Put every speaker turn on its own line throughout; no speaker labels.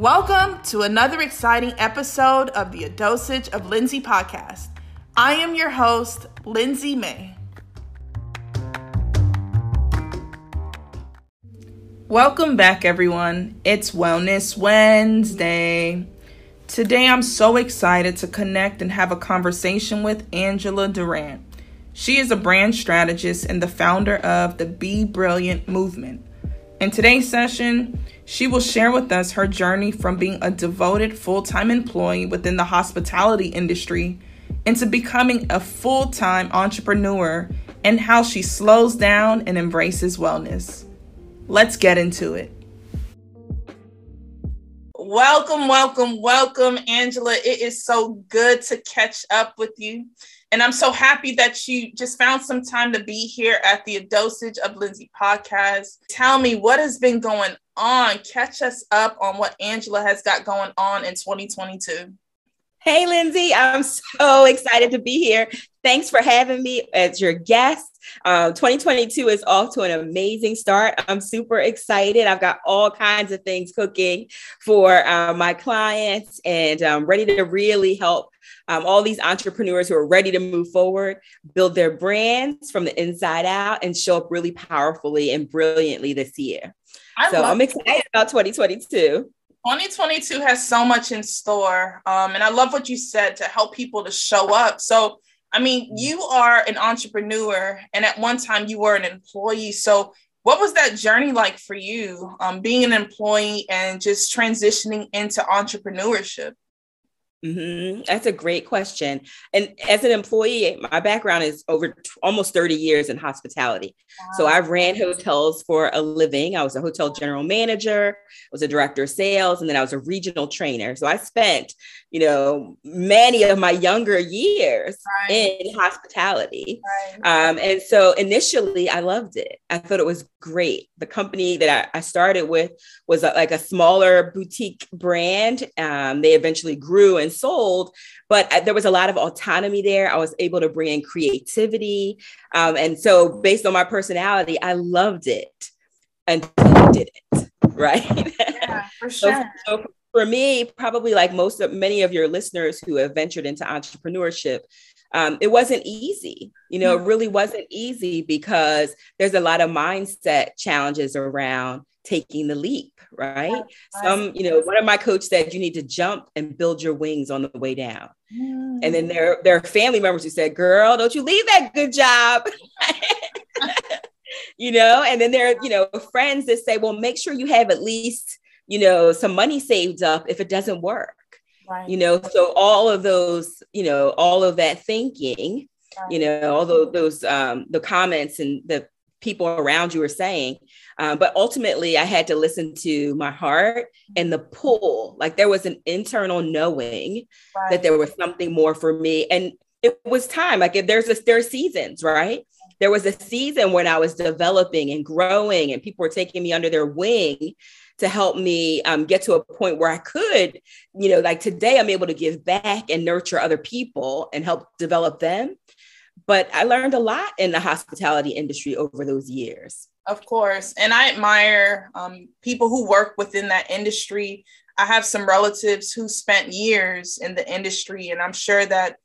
Welcome to another exciting episode of the A Dosage of Lindsay podcast. I am your host, Lindsay May. Welcome back, everyone. It's Wellness Wednesday. Today, I'm so excited to connect and have a conversation with Angela Durant. She is a brand strategist and the founder of the Be Brilliant movement. In today's session, she will share with us her journey from being a devoted full time employee within the hospitality industry into becoming a full time entrepreneur and how she slows down and embraces wellness. Let's get into it. Welcome, welcome, welcome, Angela. It is so good to catch up with you. And I'm so happy that you just found some time to be here at the Dosage of Lindsay podcast. Tell me what has been going on. Catch us up on what Angela has got going on in 2022.
Hey, Lindsay, I'm so excited to be here. Thanks for having me as your guest. Um, 2022 is off to an amazing start. I'm super excited. I've got all kinds of things cooking for uh, my clients and I'm ready to really help um, all these entrepreneurs who are ready to move forward, build their brands from the inside out, and show up really powerfully and brilliantly this year. I so I'm excited about 2022.
2022 has so much in store. Um, and I love what you said to help people to show up. So I mean, mm-hmm. you are an entrepreneur, and at one time you were an employee. So, what was that journey like for you, um, being an employee and just transitioning into entrepreneurship?
Mm-hmm. That's a great question. And as an employee, my background is over t- almost 30 years in hospitality. Wow. So I ran hotels for a living. I was a hotel general manager, I was a director of sales, and then I was a regional trainer. So I spent, you know, many of my younger years right. in hospitality. Right. Um, and so initially, I loved it. I thought it was great. The company that I, I started with was a, like a smaller boutique brand. Um, they eventually grew and sold, but there was a lot of autonomy there. I was able to bring in creativity. Um, and so, based on my personality, I loved it until I did it. Right.
Yeah, for sure. so, so
for me, probably like most of many of your listeners who have ventured into entrepreneurship, um, it wasn't easy. You know, it really wasn't easy because there's a lot of mindset challenges around taking the leap, right? Some, you know, one of my coach said you need to jump and build your wings on the way down. Mm. And then there, there are family members who said, girl, don't you leave that good job. you know, and then there are, you know, friends that say, well, make sure you have at least, you know, some money saved up if it doesn't work. Right. You know, so all of those, you know, all of that thinking, right. you know, all those, those um, the comments and the people around you are saying. Um, but ultimately, I had to listen to my heart and the pull. Like there was an internal knowing right. that there was something more for me, and it was time. Like if there's a there are seasons, right? There was a season when I was developing and growing, and people were taking me under their wing to help me um, get to a point where I could, you know, like today I'm able to give back and nurture other people and help develop them. But I learned a lot in the hospitality industry over those years.
Of course. And I admire um, people who work within that industry. I have some relatives who spent years in the industry, and I'm sure that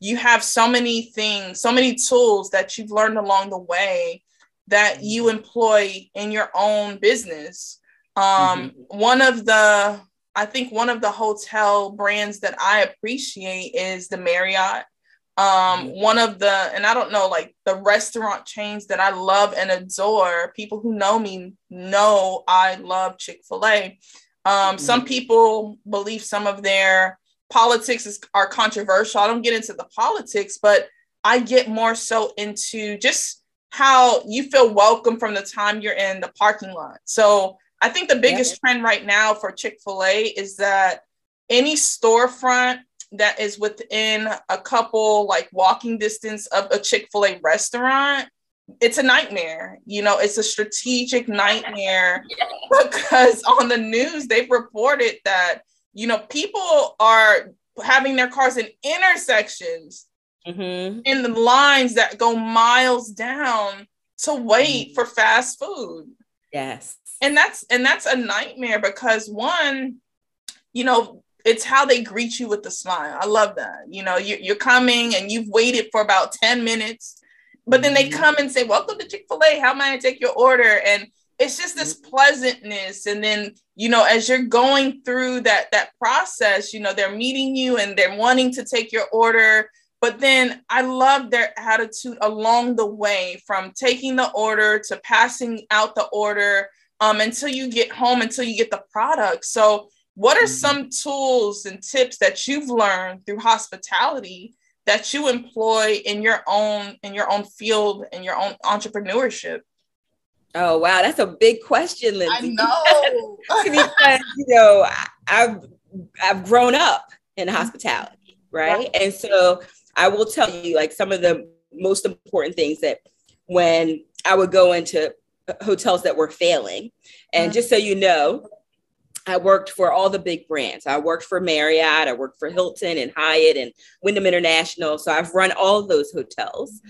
you have so many things, so many tools that you've learned along the way that you employ in your own business. Um, mm-hmm. One of the, I think one of the hotel brands that I appreciate is the Marriott. Um, one of the, and I don't know, like the restaurant chains that I love and adore, people who know me know I love Chick fil A. Um, mm-hmm. Some people believe some of their politics is, are controversial. I don't get into the politics, but I get more so into just how you feel welcome from the time you're in the parking lot. So I think the biggest yeah. trend right now for Chick fil A is that any storefront that is within a couple like walking distance of a Chick fil A restaurant, it's a nightmare. You know, it's a strategic nightmare because on the news they've reported that, you know, people are having their cars in intersections mm-hmm. in the lines that go miles down to wait mm-hmm. for fast food.
Yes
and that's and that's a nightmare because one you know, it's how they greet you with a smile. I love that. You know, you, you're coming and you've waited for about 10 minutes, but then they mm-hmm. come and say, Welcome to Chick fil A. How may I take your order? And it's just this mm-hmm. pleasantness. And then, you know, as you're going through that that process, you know, they're meeting you and they're wanting to take your order. But then I love their attitude along the way from taking the order to passing out the order um, until you get home, until you get the product. So what are mm-hmm. some tools and tips that you've learned through hospitality that you employ in your own in your own field in your own entrepreneurship?
Oh wow, that's a big question, Lindsay.
I
know because you know I've I've grown up in hospitality, right? right? And so I will tell you like some of the most important things that when I would go into hotels that were failing, and mm-hmm. just so you know, I worked for all the big brands. I worked for Marriott, I worked for Hilton and Hyatt and Wyndham International. So I've run all those hotels.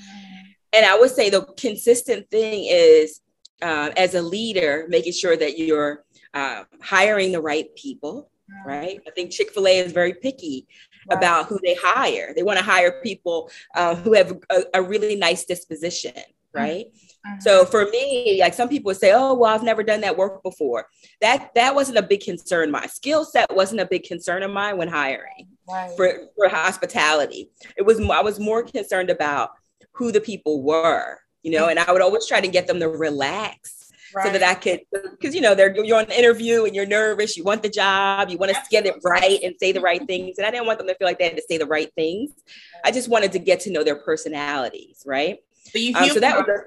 And I would say the consistent thing is uh, as a leader, making sure that you're uh, hiring the right people, right? I think Chick fil A is very picky right. about who they hire. They want to hire people uh, who have a, a, really nice disposition, right? Mm-hmm. So uh-huh. for me, like some people would say, "Oh, well, I've never done that work before." That that wasn't a big concern. My skill set wasn't a big concern of mine when hiring right. for for hospitality. It was I was more concerned about who the people were, you know, and I would always try to get them to relax. Right. So that I could, because you know, they're you're on an interview and you're nervous. You want the job, you want to get it right and say the right things. And I didn't want them to feel like they had to say the right things. I just wanted to get to know their personalities, right?
So, um, so that was a,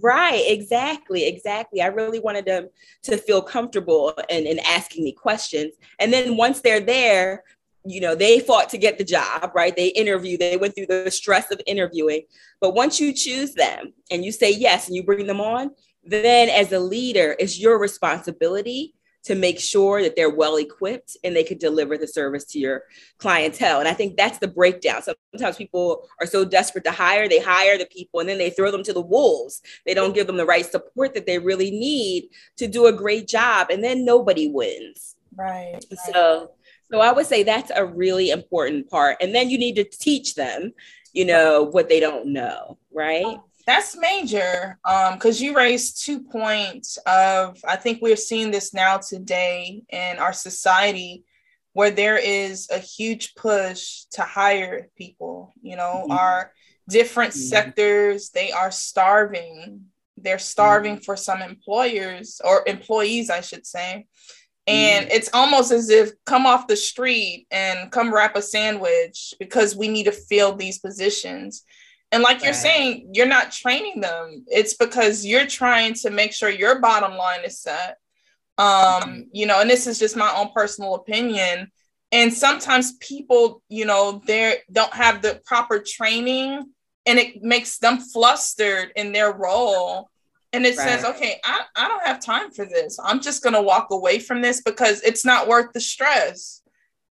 right, exactly, exactly. I really wanted them to feel comfortable and, and asking me questions. And then once they're there, you know, they fought to get the job, right? They interview, they went through the stress of interviewing. But once you choose them and you say yes and you bring them on, then as a leader, it's your responsibility to make sure that they're well equipped and they can deliver the service to your clientele. And I think that's the breakdown. Sometimes people are so desperate to hire, they hire the people and then they throw them to the wolves. They don't give them the right support that they really need to do a great job. And then nobody wins.
Right. right.
So so I would say that's a really important part. And then you need to teach them, you know, what they don't know, right?
That's major because um, you raised two points of, I think we're seeing this now today in our society where there is a huge push to hire people. You know, mm-hmm. our different mm-hmm. sectors, they are starving. They're starving mm-hmm. for some employers or employees, I should say. And mm-hmm. it's almost as if come off the street and come wrap a sandwich because we need to fill these positions. And like right. you're saying, you're not training them. It's because you're trying to make sure your bottom line is set. Um, you know, and this is just my own personal opinion. And sometimes people, you know, they don't have the proper training and it makes them flustered in their role. And it right. says, okay, I, I don't have time for this. I'm just going to walk away from this because it's not worth the stress.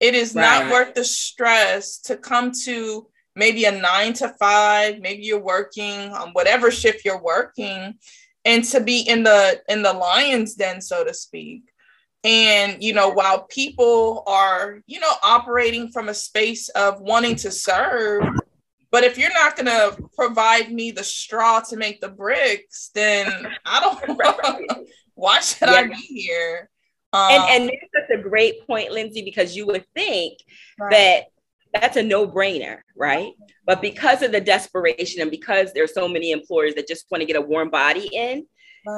It is right. not worth the stress to come to maybe a nine to five, maybe you're working on whatever shift you're working, and to be in the in the lion's den, so to speak. And you know, while people are, you know, operating from a space of wanting to serve, but if you're not gonna provide me the straw to make the bricks, then I don't why should yeah. I be here?
Um, and and that's such a great point, Lindsay, because you would think right. that that's a no-brainer right? But because of the desperation and because there's so many employers that just want to get a warm body in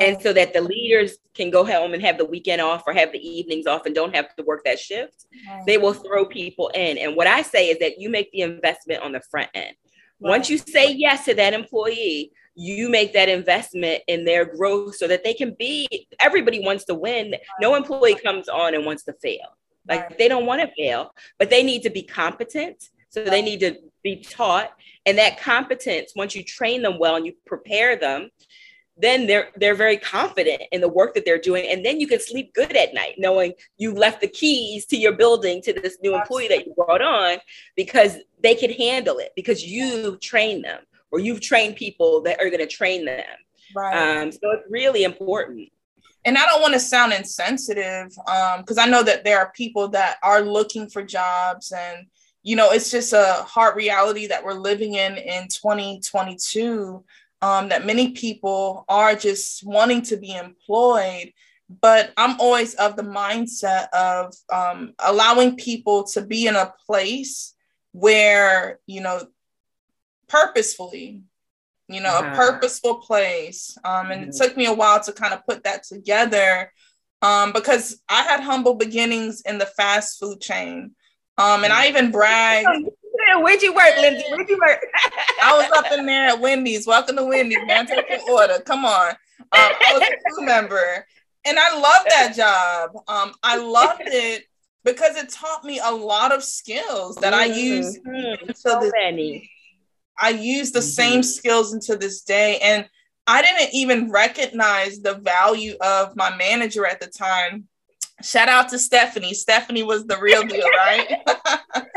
and so that the leaders can go home and have the weekend off or have the evenings off and don't have to work that shift they will throw people in. And what i say is that you make the investment on the front end. Once you say yes to that employee you make that investment in their growth so that they can be everybody wants to win. No employee comes on and wants to fail like right. they don't want to fail, but they need to be competent. So they need to be taught. And that competence, once you train them well and you prepare them, then they're they're very confident in the work that they're doing. And then you can sleep good at night, knowing you've left the keys to your building to this new employee that you brought on because they can handle it because you've trained them or you've trained people that are going to train them. Right. Um, so it's really important.
And I don't want to sound insensitive because um, I know that there are people that are looking for jobs and you know it's just a hard reality that we're living in in 2022 um, that many people are just wanting to be employed but i'm always of the mindset of um, allowing people to be in a place where you know purposefully you know a purposeful place um, and mm-hmm. it took me a while to kind of put that together um, because i had humble beginnings in the fast food chain um, and i even bragged
Where'd you work, Lindsay? Where'd you work?
I was up in there at Wendy's. Welcome to Wendy's, man. Take your order. Come on. Um, I was a crew member, and I loved that job. Um, I loved it because it taught me a lot of skills that mm-hmm. I use
mm-hmm. so many.
I use the mm-hmm. same skills into this day, and I didn't even recognize the value of my manager at the time. Shout out to Stephanie. Stephanie was the real deal, right?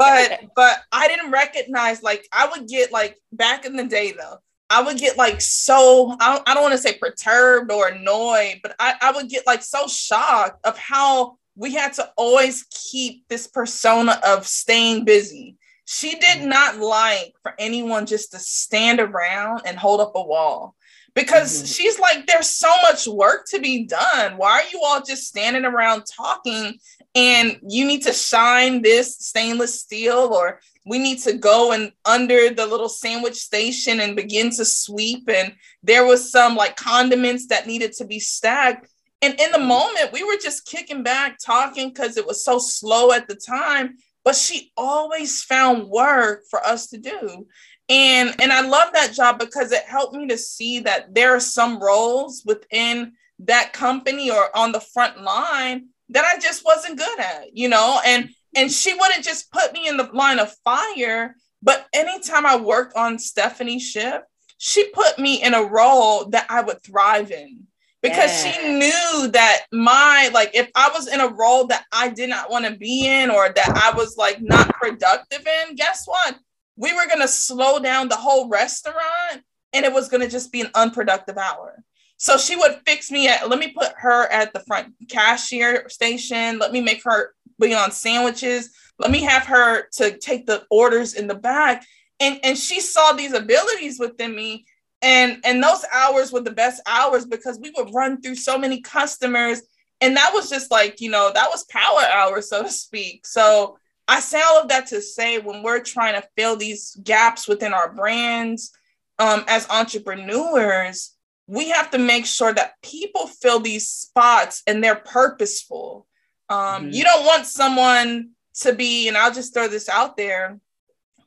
but but I didn't recognize like I would get like back in the day though. I would get like so I don't, I don't want to say perturbed or annoyed, but I, I would get like so shocked of how we had to always keep this persona of staying busy. She did mm-hmm. not like for anyone just to stand around and hold up a wall because mm-hmm. she's like, there's so much work to be done. Why are you all just standing around talking and you need to shine this stainless steel or we need to go and under the little sandwich station and begin to sweep and there was some like condiments that needed to be stacked and in the moment we were just kicking back talking because it was so slow at the time but she always found work for us to do. And and i love that job because it helped me to see that there are some roles within that company or on the front line that I just wasn't good at, you know, and and she wouldn't just put me in the line of fire, but anytime I worked on Stephanie's ship, she put me in a role that I would thrive in because yeah. she knew that my like if I was in a role that I did not want to be in or that I was like not productive in, guess what? We were going to slow down the whole restaurant and it was going to just be an unproductive hour. So she would fix me at, let me put her at the front cashier station. Let me make her be on sandwiches. Let me have her to take the orders in the back. And, and she saw these abilities within me. And, and those hours were the best hours because we would run through so many customers. And that was just like, you know, that was power hours, so to speak. So I say all of that to say when we're trying to fill these gaps within our brands um, as entrepreneurs, we have to make sure that people fill these spots and they're purposeful. Um, mm-hmm. You don't want someone to be, and I'll just throw this out there,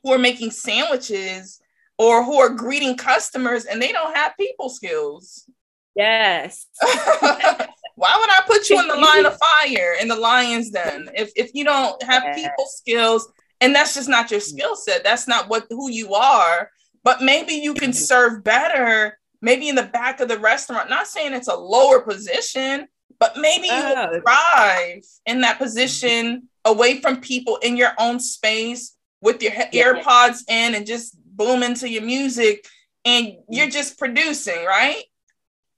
who are making sandwiches or who are greeting customers and they don't have people skills.
Yes.
Why would I put you in the line of fire in the lion's den if, if you don't have yes. people skills and that's just not your skill set? That's not what who you are. But maybe you can mm-hmm. serve better maybe in the back of the restaurant. Not saying it's a lower position, but maybe you oh. thrive in that position away from people in your own space with your yeah. AirPods in and just boom into your music and you're just producing, right?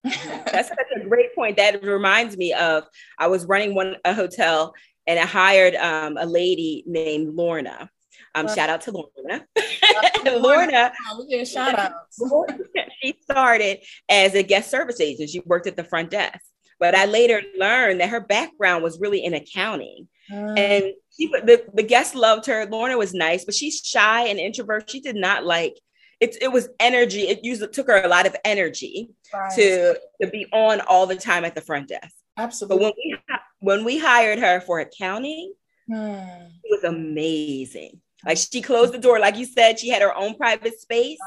That's such a great point. That reminds me of I was running one a hotel and I hired um, a lady named Lorna. Um, shout out to Lorna. Lorna,
we shout out.
she started as a guest service agent. She worked at the front desk, but I later learned that her background was really in accounting. Mm. And she, the, the guests loved her. Lorna was nice, but she's shy and introvert. She did not like it. It was energy. It usually took her a lot of energy right. to to be on all the time at the front desk.
Absolutely.
But when we when we hired her for accounting, mm. it was amazing. Like she closed the door, like you said, she had her own private space.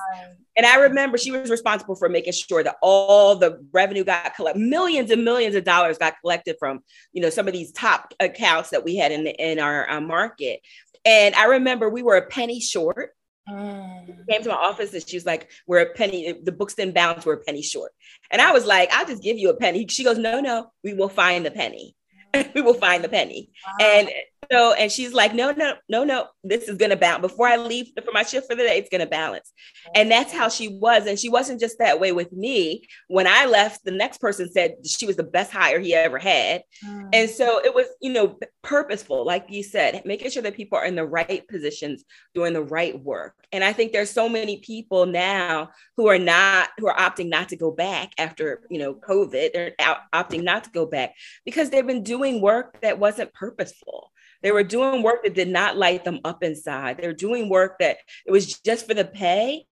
And I remember she was responsible for making sure that all the revenue got collected, millions and millions of dollars got collected from, you know, some of these top accounts that we had in the, in our uh, market. And I remember we were a penny short. Mm. Came to my office and she was like, "We're a penny. The books didn't bounce. We're a penny short." And I was like, "I'll just give you a penny." She goes, "No, no, we will find the penny. we will find the penny." Wow. And so, and she's like, no, no, no, no, this is going to balance. Before I leave for my shift for the day, it's going to balance. And that's how she was. And she wasn't just that way with me. When I left, the next person said she was the best hire he ever had. Mm. And so it was, you know, purposeful, like you said, making sure that people are in the right positions, doing the right work. And I think there's so many people now who are not, who are opting not to go back after, you know, COVID. They're out, opting not to go back because they've been doing work that wasn't purposeful they were doing work that did not light them up inside. They're doing work that it was just for the pay.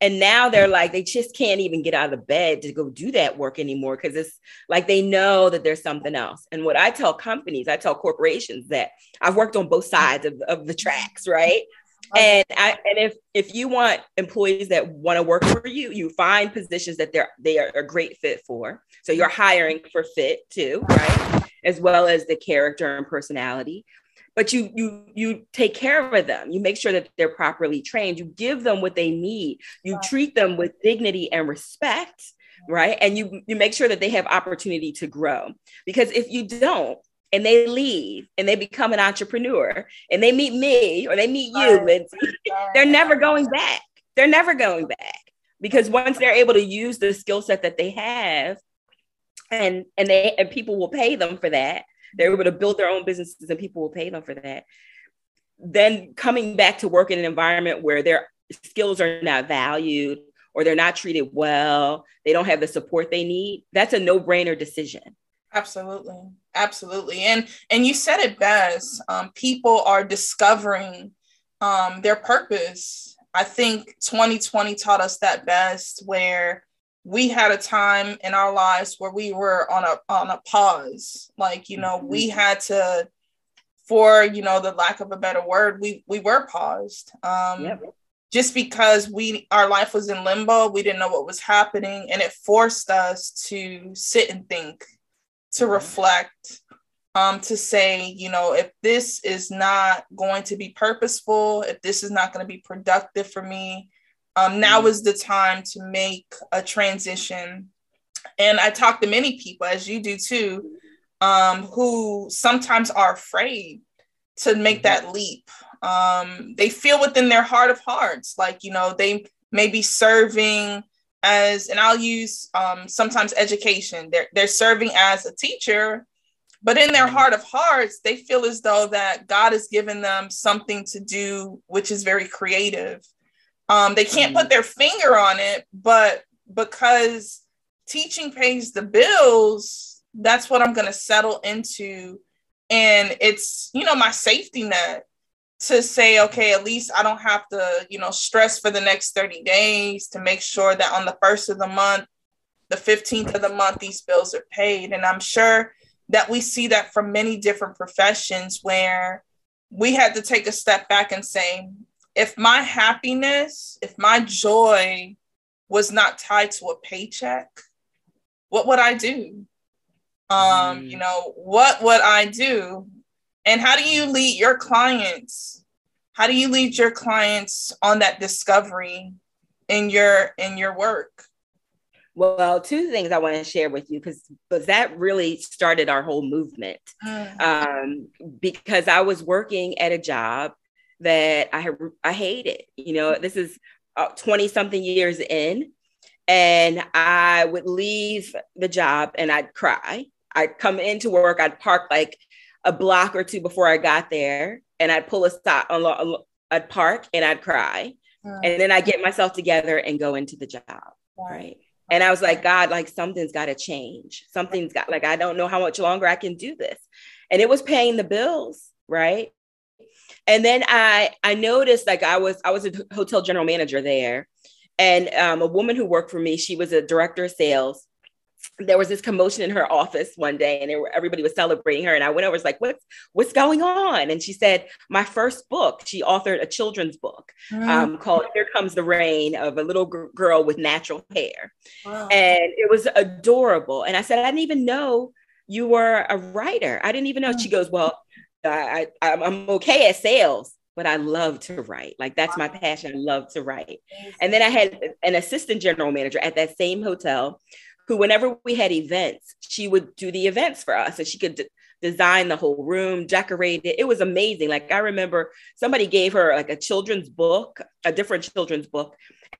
And now they're like, they just can't even get out of bed to go do that work anymore because it's like they know that there's something else. And what I tell companies, I tell corporations that I've worked on both sides of, of the tracks, right? Oh. and I, and if if you want employees that want to work for you, you find positions that they're they are a great fit for. So you're hiring for fit too, right? As well as the character and personality but you you you take care of them. You make sure that they're properly trained. You give them what they need. You treat them with dignity and respect right? And you you make sure that they have opportunity to grow. Because if you don't and they leave and they become an entrepreneur and they meet me or they meet you and they're never going back. They're never going back. Because once they're able to use the skill set that they have and and they and people will pay them for that they're able to build their own businesses and people will pay them for that. Then coming back to work in an environment where their skills are not valued or they're not treated well, they don't have the support they need, that's a no-brainer decision.
Absolutely. Absolutely. And and you said it best. Um, people are discovering um, their purpose. I think 2020 taught us that best where we had a time in our lives where we were on a on a pause like you know mm-hmm. we had to for you know the lack of a better word we we were paused um yep. just because we our life was in limbo we didn't know what was happening and it forced us to sit and think to reflect um to say you know if this is not going to be purposeful if this is not going to be productive for me um, now mm-hmm. is the time to make a transition. And I talk to many people, as you do too, um, who sometimes are afraid to make mm-hmm. that leap. Um, they feel within their heart of hearts, like, you know, they may be serving as, and I'll use um, sometimes education, they're, they're serving as a teacher, but in their mm-hmm. heart of hearts, they feel as though that God has given them something to do, which is very creative. Um, they can't put mm. their finger on it, but because teaching pays the bills, that's what I'm going to settle into. And it's, you know, my safety net to say, okay, at least I don't have to, you know, stress for the next 30 days to make sure that on the first of the month, the 15th of the month, these bills are paid. And I'm sure that we see that from many different professions where we had to take a step back and say, if my happiness, if my joy was not tied to a paycheck, what would I do? Um, mm. you know, what would I do? And how do you lead your clients? How do you lead your clients on that discovery in your in your work?
Well, two things I want to share with you because because that really started our whole movement. Mm. Um, because I was working at a job that I I hated. You know, this is 20 something years in, and I would leave the job and I'd cry. I'd come into work, I'd park like a block or two before I got there, and I'd pull a stop, I'd park and I'd cry. Mm. And then I get myself together and go into the job. Right. And I was like, God, like something's got to change. Something's got, like, I don't know how much longer I can do this. And it was paying the bills. Right and then i i noticed like i was i was a hotel general manager there. And um, a woman who worked for me she was a director of sales. There was this commotion in her office one day and were, everybody was celebrating her. And i went over was like what's what's going on? And she said my first book. She authored a children's book mm. um, called here comes the rain of a little g- girl with natural hair. Wow. and it was adorable. And i said i didn't even know you were a writer. I didn't even know. Mm. she goes well I, I I'm okay at sales, but I love to write. Like that's my passion. I love to write. And then I had an assistant general manager at that same hotel who, whenever we had events, she would do the events for us. And she could d- designed the whole room, decorate It It was amazing. Like I remember somebody gave her like a children's book, a different children's book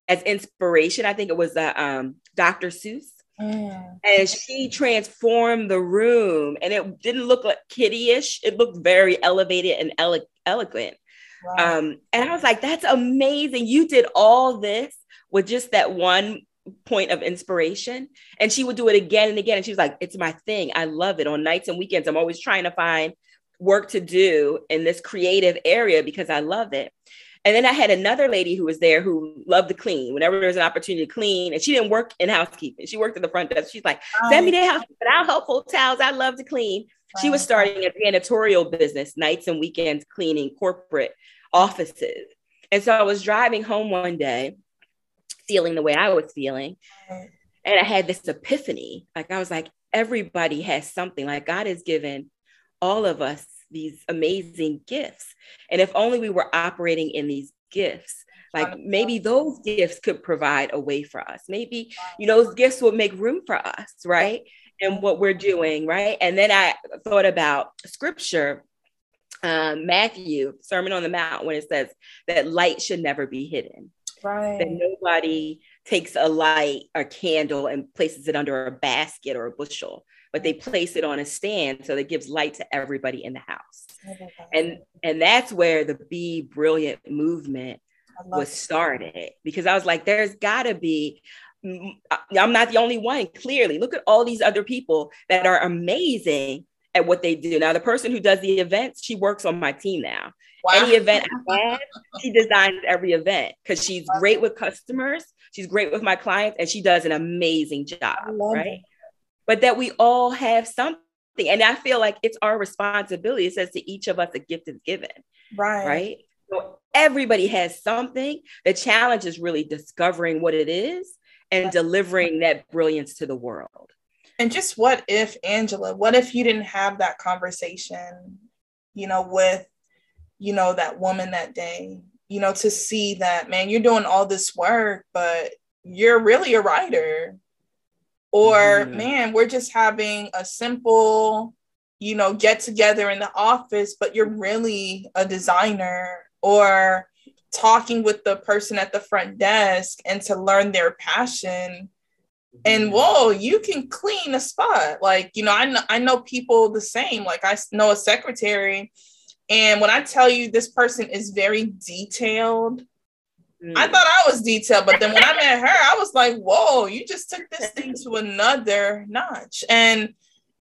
as inspiration. I think it was uh, um, Dr. Seuss. Mm. And she transformed the room and it didn't look like kiddie-ish. It looked very elevated and ele- elegant. Wow. Um, and I was like, that's amazing. You did all this with just that one point of inspiration. And she would do it again and again. And she was like, it's my thing. I love it. On nights and weekends, I'm always trying to find work to do in this creative area because I love it. And then I had another lady who was there who loved to clean. Whenever there was an opportunity to clean, and she didn't work in housekeeping, she worked at the front desk. She's like, "Send me the housekeeping. I'll help hotels. I love to clean." She was starting a janitorial business, nights and weekends cleaning corporate offices. And so I was driving home one day, feeling the way I was feeling, and I had this epiphany. Like I was like, everybody has something. Like God has given all of us these amazing gifts. And if only we were operating in these gifts, like maybe those gifts could provide a way for us. Maybe, you know, those gifts would make room for us, right? And what we're doing, right? And then I thought about scripture, um, Matthew, Sermon on the Mount, when it says that light should never be hidden. Right. That nobody takes a light or candle and places it under a basket or a bushel but they place it on a stand so that gives light to everybody in the house. And and that's where the Be Brilliant movement was started because I was like, there's got to be. Mm, I'm not the only one. Clearly, look at all these other people that are amazing at what they do. Now, the person who does the events, she works on my team now. Wow. Any event I have, she designs every event because she's great with customers. She's great with my clients, and she does an amazing job. Right. It but that we all have something. And I feel like it's our responsibility. It says to each of us, a gift is given. Right. Right. So everybody has something. The challenge is really discovering what it is and delivering that brilliance to the world.
And just what if, Angela, what if you didn't have that conversation, you know, with, you know, that woman that day, you know, to see that, man, you're doing all this work, but you're really a writer or mm-hmm. man we're just having a simple you know get together in the office but you're really a designer or talking with the person at the front desk and to learn their passion and mm-hmm. whoa you can clean a spot like you know I know I know people the same like I know a secretary and when I tell you this person is very detailed. I thought I was detailed, but then when I met her, I was like, whoa, you just took this thing to another notch. And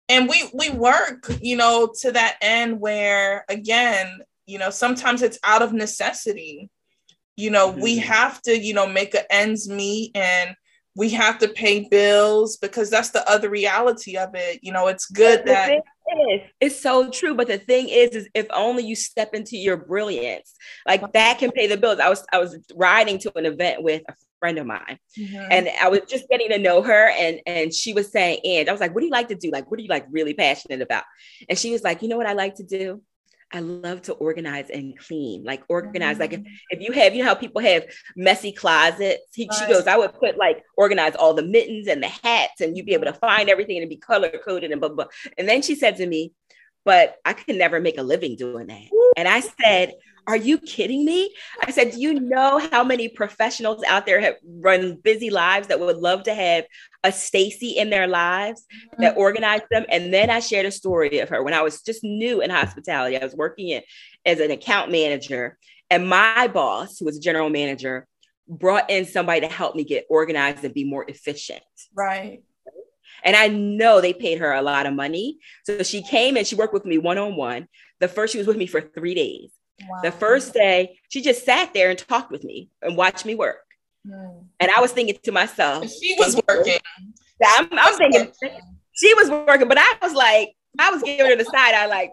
and we we work, you know, to that end where again, you know, sometimes it's out of necessity. You know, mm-hmm. we have to, you know, make a ends meet and we have to pay bills because that's the other reality of it. You know, it's good that
is. It's so true. But the thing is, is if only you step into your brilliance, like that can pay the bills. I was I was riding to an event with a friend of mine, mm-hmm. and I was just getting to know her, and and she was saying, and I was like, what do you like to do? Like, what are you like really passionate about? And she was like, you know what I like to do? I love to organize and clean, like organize. Mm-hmm. Like if, mm-hmm. if you have, you know how people have messy closets. He, right. She goes, I would put like organize all the mittens and the hats, and you'd be able to find everything and be color coded and blah, blah. And then she said to me, but I could never make a living doing that. And I said, are you kidding me? I said, Do you know how many professionals out there have run busy lives that would love to have a Stacy in their lives mm-hmm. that organized them? And then I shared a story of her when I was just new in hospitality. I was working in, as an account manager, and my boss, who was a general manager, brought in somebody to help me get organized and be more efficient. Right. And I know they paid her a lot of money. So she came and she worked with me one on one. The first, she was with me for three days. Wow. The first day, she just sat there and talked with me and watched me work. Mm. And I was thinking to myself,
she was working.
I'm, I'm thinking she was working, but I was like, I was giving her the side. I like,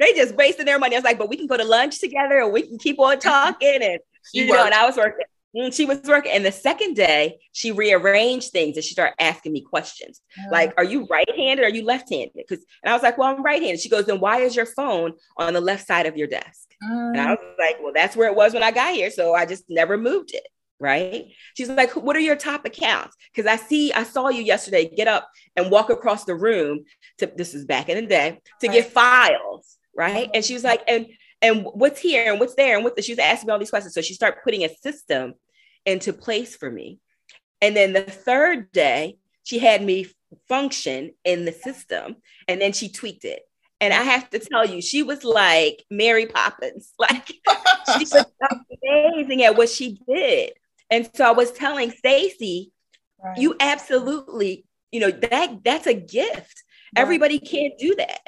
they just wasting their money. I was like, but we can go to lunch together and we can keep on talking. And you know, and I was working. She was working. And the second day, she rearranged things and she started asking me questions like, Are you right handed? Are you left handed? Because, and I was like, Well, I'm right handed. She goes, Then why is your phone on the left side of your desk? And I mm. was like, Well, that's where it was when I got here. So I just never moved it. right? She's like, what are your top accounts? Because I see, I saw you yesterday get up and walk across the room to this is back in the day to right. get files, right? And she was like, and and what's here and what's there and what the, she was asking me all these questions. So she started putting a system into place for me. And then the third day, she had me function in the system and then she tweaked it. And I have to tell you, she was like Mary Poppins. Like she was amazing at what she did. And so I was telling Stacy, right. you absolutely, you know, that that's a gift. Right. Everybody can't do that.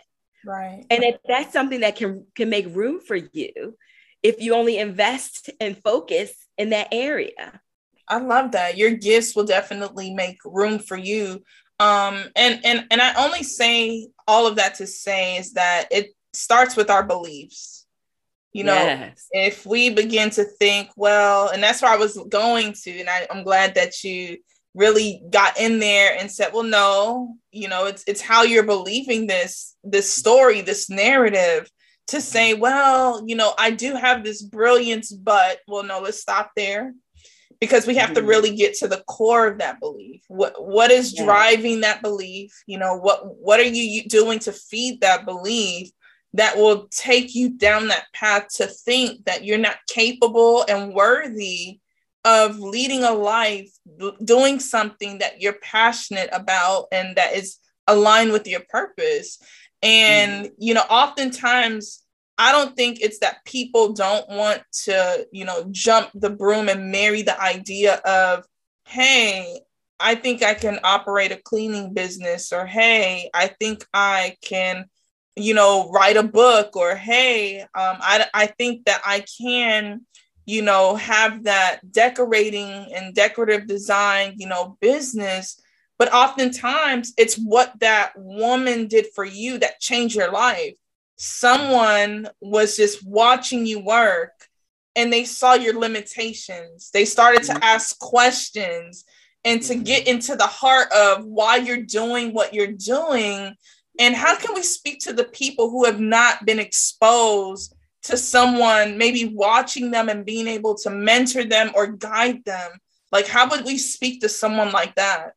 Right.
And if that's something that can can make room for you if you only invest and focus in that area.
I love that. Your gifts will definitely make room for you. Um, and and and I only say all of that to say is that it starts with our beliefs. You know, yes. if we begin to think, well, and that's where I was going to, and I, I'm glad that you really got in there and said, well, no, you know, it's it's how you're believing this this story, this narrative to say, well, you know, I do have this brilliance, but well, no, let's stop there. Because we have to mm-hmm. really get to the core of that belief. What what is driving that belief? You know what what are you doing to feed that belief that will take you down that path to think that you're not capable and worthy of leading a life doing something that you're passionate about and that is aligned with your purpose and mm-hmm. you know oftentimes I don't think it's that people don't want to, you know, jump the broom and marry the idea of, hey, I think I can operate a cleaning business, or hey, I think I can, you know, write a book, or hey, um, I, I think that I can, you know, have that decorating and decorative design, you know, business. But oftentimes it's what that woman did for you that changed your life someone was just watching you work and they saw your limitations. They started to mm-hmm. ask questions and to get mm-hmm. into the heart of why you're doing what you're doing. And how can we speak to the people who have not been exposed to someone maybe watching them and being able to mentor them or guide them? Like, how would we speak to someone like that?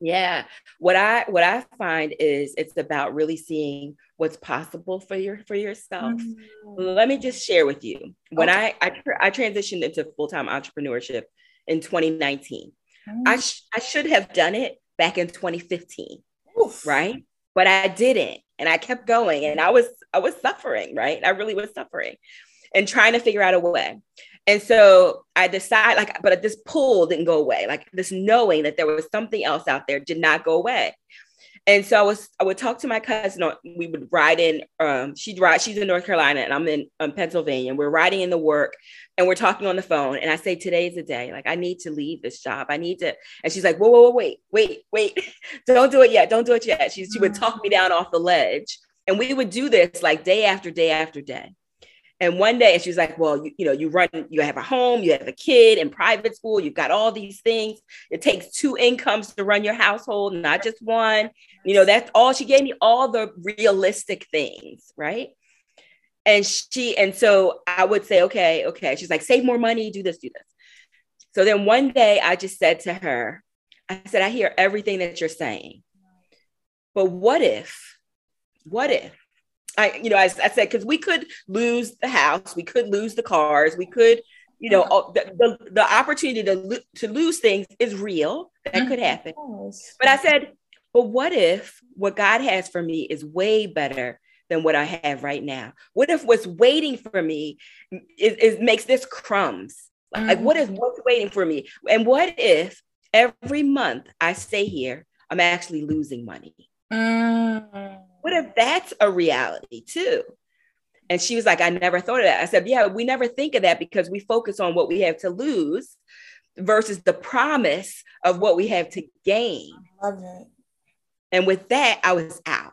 Yeah. What I what I find is it's about really seeing what's possible for your for yourself. Mm-hmm. Let me just share with you. When okay. I I, I transitioned into full-time entrepreneurship in 2019. Mm-hmm. I sh- I should have done it back in 2015. Oof. Right? But I didn't and I kept going and I was I was suffering, right? I really was suffering and trying to figure out a way. And so I decided, like, but this pull didn't go away. Like this knowing that there was something else out there did not go away. And so I was, I would talk to my cousin. We would ride in. Um, she'd ride. She's in North Carolina, and I'm in um, Pennsylvania. We're riding in the work, and we're talking on the phone. And I say, "Today's the day. Like, I need to leave this job. I need to." And she's like, "Whoa, whoa, whoa, wait, wait, wait! Don't do it yet. Don't do it yet." She, she would talk me down off the ledge, and we would do this like day after day after day. And one day, and she was like, Well, you, you know, you run, you have a home, you have a kid in private school, you've got all these things. It takes two incomes to run your household, not just one. You know, that's all she gave me all the realistic things, right? And she, and so I would say, Okay, okay. She's like, Save more money, do this, do this. So then one day I just said to her, I said, I hear everything that you're saying. But what if, what if I, you know, I, I said, because we could lose the house, we could lose the cars, we could, you know, the, the, the opportunity to, to lose things is real. That could mm-hmm. happen. But I said, but what if what God has for me is way better than what I have right now? What if what's waiting for me is, is makes this crumbs? Like, what is mm-hmm. what's waiting for me? And what if every month I stay here, I'm actually losing money? Mm. What if that's a reality too? And she was like, I never thought of that. I said, Yeah, we never think of that because we focus on what we have to lose versus the promise of what we have to gain. I love it. And with that, I was out.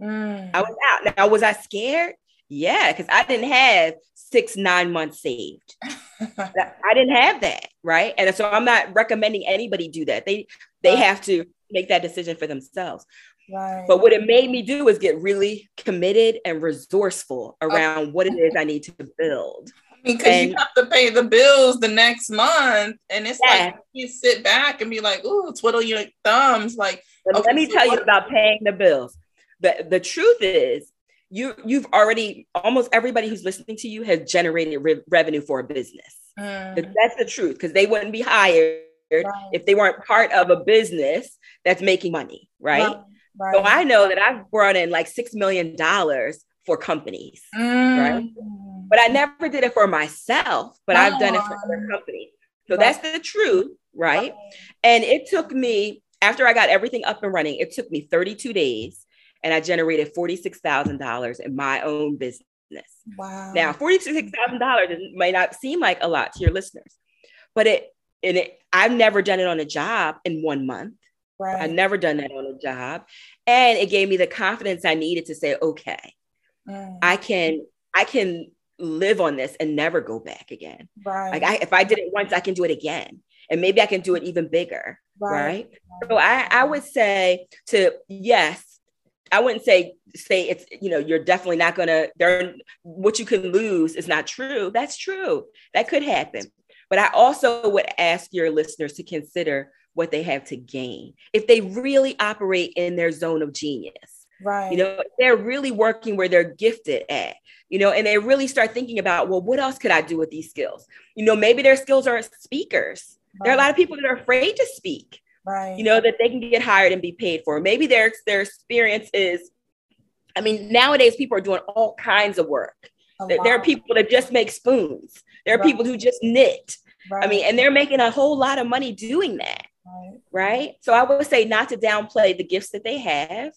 Mm. I was out. Now, was I scared? Yeah, because I didn't have six, nine months saved. I didn't have that, right? And so I'm not recommending anybody do that. They they have to make that decision for themselves. Right. But what it made me do was get really committed and resourceful around okay. what it is I need to build.
because you have to pay the bills the next month, and it's yeah. like you sit back and be like, "Ooh, twiddle your thumbs." Like,
okay, let me so tell you about paying the bills. the The truth is, you you've already almost everybody who's listening to you has generated re- revenue for a business. Mm. That's the truth because they wouldn't be hired right. if they weren't part of a business that's making money, right? right. Right. So I know that I've brought in like six million dollars for companies, mm. right? But I never did it for myself, but I've done it for other companies. So that's the truth, right? And it took me after I got everything up and running, it took me 32 days and I generated $46,000 in my own business. Wow. Now, $46,000 may not seem like a lot to your listeners, but it, and it, I've never done it on a job in one month. Right. I've never done that on a job. And it gave me the confidence I needed to say, okay, mm. I can, I can live on this and never go back again. Right. Like I, if I did it once, I can do it again. And maybe I can do it even bigger. Right. right? So I, I would say to yes, I wouldn't say say it's you know you're definitely not gonna there what you can lose is not true. That's true. That could happen. But I also would ask your listeners to consider what they have to gain if they really operate in their zone of genius. Right. You know, they're really working where they're gifted at, you know, and they really start thinking about, well, what else could I do with these skills? You know, maybe their skills are speakers. Right. There are a lot of people that are afraid to speak right you know that they can get hired and be paid for maybe their their experience is i mean nowadays people are doing all kinds of work there, are people that just make spoons there are right. people who just knit right. i mean and they're making a whole lot of money doing that right. right so i would say not to downplay the gifts that they have